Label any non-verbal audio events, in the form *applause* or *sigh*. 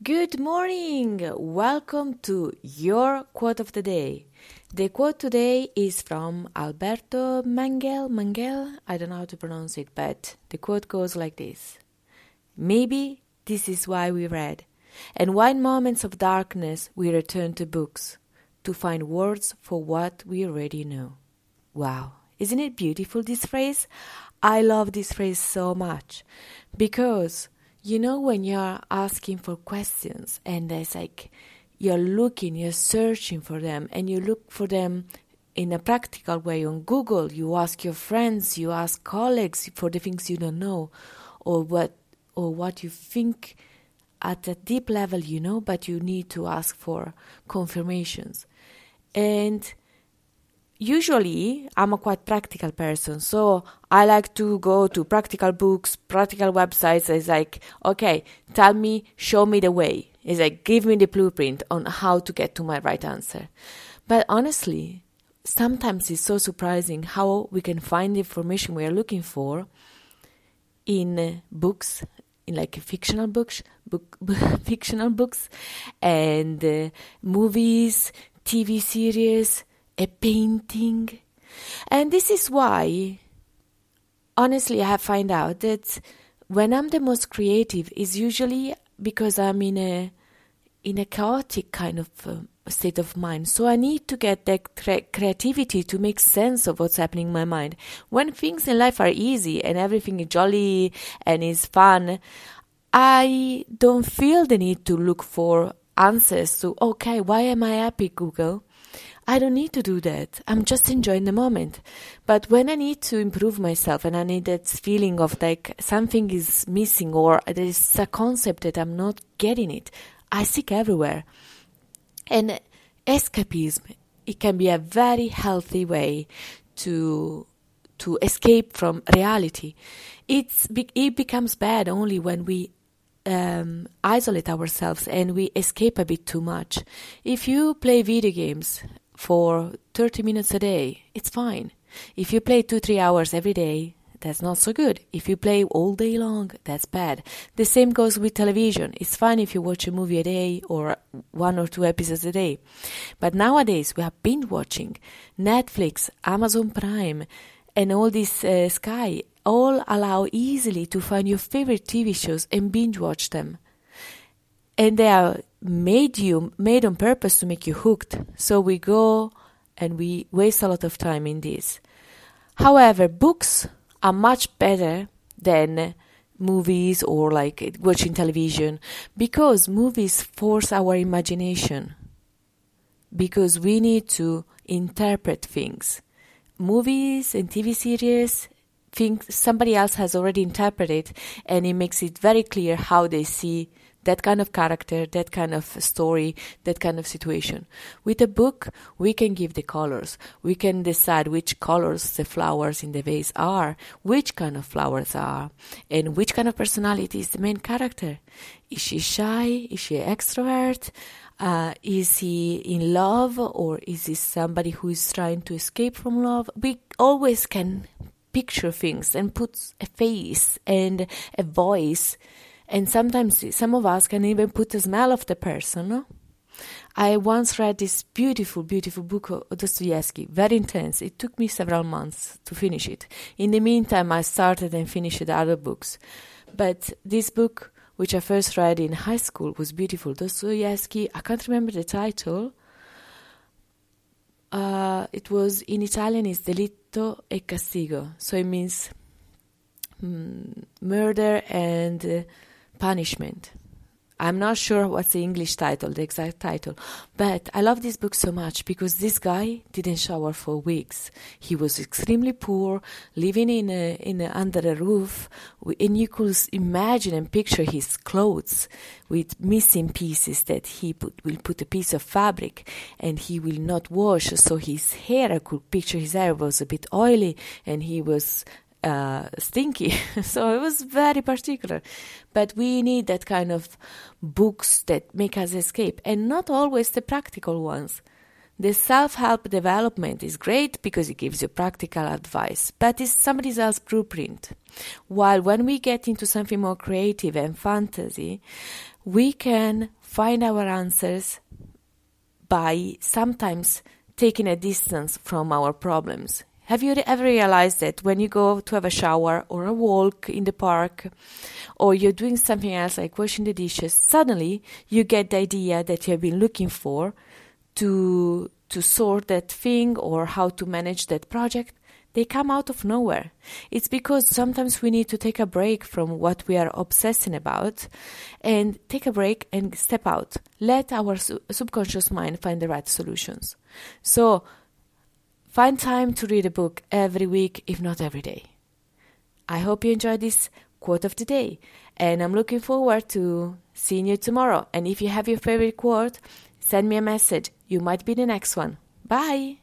Good morning! Welcome to your quote of the day. The quote today is from Alberto Manguel. Manguel? I don't know how to pronounce it, but the quote goes like this Maybe this is why we read, and why in moments of darkness we return to books to find words for what we already know. Wow, isn't it beautiful this phrase? I love this phrase so much because you know when you're asking for questions and there's like you're looking you're searching for them and you look for them in a practical way on google you ask your friends you ask colleagues for the things you don't know or what or what you think at a deep level you know but you need to ask for confirmations. And usually I'm a quite practical person, so I like to go to practical books, practical websites. It's like, okay, tell me, show me the way. It's like, give me the blueprint on how to get to my right answer. But honestly, sometimes it's so surprising how we can find the information we are looking for in books, in like fictional books, book, *laughs* fictional books, and uh, movies, TV series, a painting. And this is why, honestly, I have found out that when I'm the most creative is usually because I'm in a in a chaotic kind of uh, state of mind. So I need to get that cre- creativity to make sense of what's happening in my mind. When things in life are easy and everything is jolly and is fun, I don't feel the need to look for answers to okay, why am I happy, Google? I don't need to do that. I'm just enjoying the moment. But when I need to improve myself and I need that feeling of like something is missing or there's a concept that I'm not getting it, I seek everywhere. And escapism, it can be a very healthy way to to escape from reality. It's it becomes bad only when we um, isolate ourselves and we escape a bit too much. If you play video games for 30 minutes a day, it's fine. If you play 2 3 hours every day, that's not so good. If you play all day long, that's bad. The same goes with television. It's fine if you watch a movie a day or one or two episodes a day. But nowadays we have binge watching. Netflix, Amazon Prime, and all this uh, Sky all allow easily to find your favorite TV shows and binge watch them. And they are made you made on purpose to make you hooked. So we go and we waste a lot of time in this. However, books are much better than movies or like watching television because movies force our imagination because we need to interpret things. Movies and TV series think somebody else has already interpreted and it makes it very clear how they see that kind of character, that kind of story, that kind of situation. With a book, we can give the colors. We can decide which colors the flowers in the vase are, which kind of flowers are, and which kind of personality is the main character. Is she shy? Is she extrovert? Uh, is he in love or is he somebody who is trying to escape from love? We always can picture things and put a face and a voice and sometimes some of us can even put the smell of the person. No? I once read this beautiful, beautiful book of Dostoevsky, very intense. It took me several months to finish it. In the meantime, I started and finished other books. But this book, which I first read in high school, was beautiful. Dostoevsky, I can't remember the title. Uh, it was in Italian, it's Delitto e Castigo. So it means mm, murder and. Uh, punishment. I'm not sure what's the English title, the exact title, but I love this book so much because this guy didn't shower for weeks. He was extremely poor, living in a, in a, under a roof, and you could imagine and picture his clothes with missing pieces that he put, will put a piece of fabric and he will not wash. So his hair, I could picture his hair was a bit oily, and he was uh, stinky. *laughs* so it was very particular. But we need that kind of books that make us escape, and not always the practical ones. The self help development is great because it gives you practical advice, but it's somebody else's blueprint. While when we get into something more creative and fantasy, we can find our answers by sometimes taking a distance from our problems. Have you ever realized that when you go to have a shower or a walk in the park or you're doing something else like washing the dishes, suddenly you get the idea that you have been looking for to to sort that thing or how to manage that project? They come out of nowhere. It's because sometimes we need to take a break from what we are obsessing about and take a break and step out. Let our su- subconscious mind find the right solutions. So, Find time to read a book every week, if not every day. I hope you enjoyed this quote of the day, and I'm looking forward to seeing you tomorrow. And if you have your favorite quote, send me a message. You might be the next one. Bye!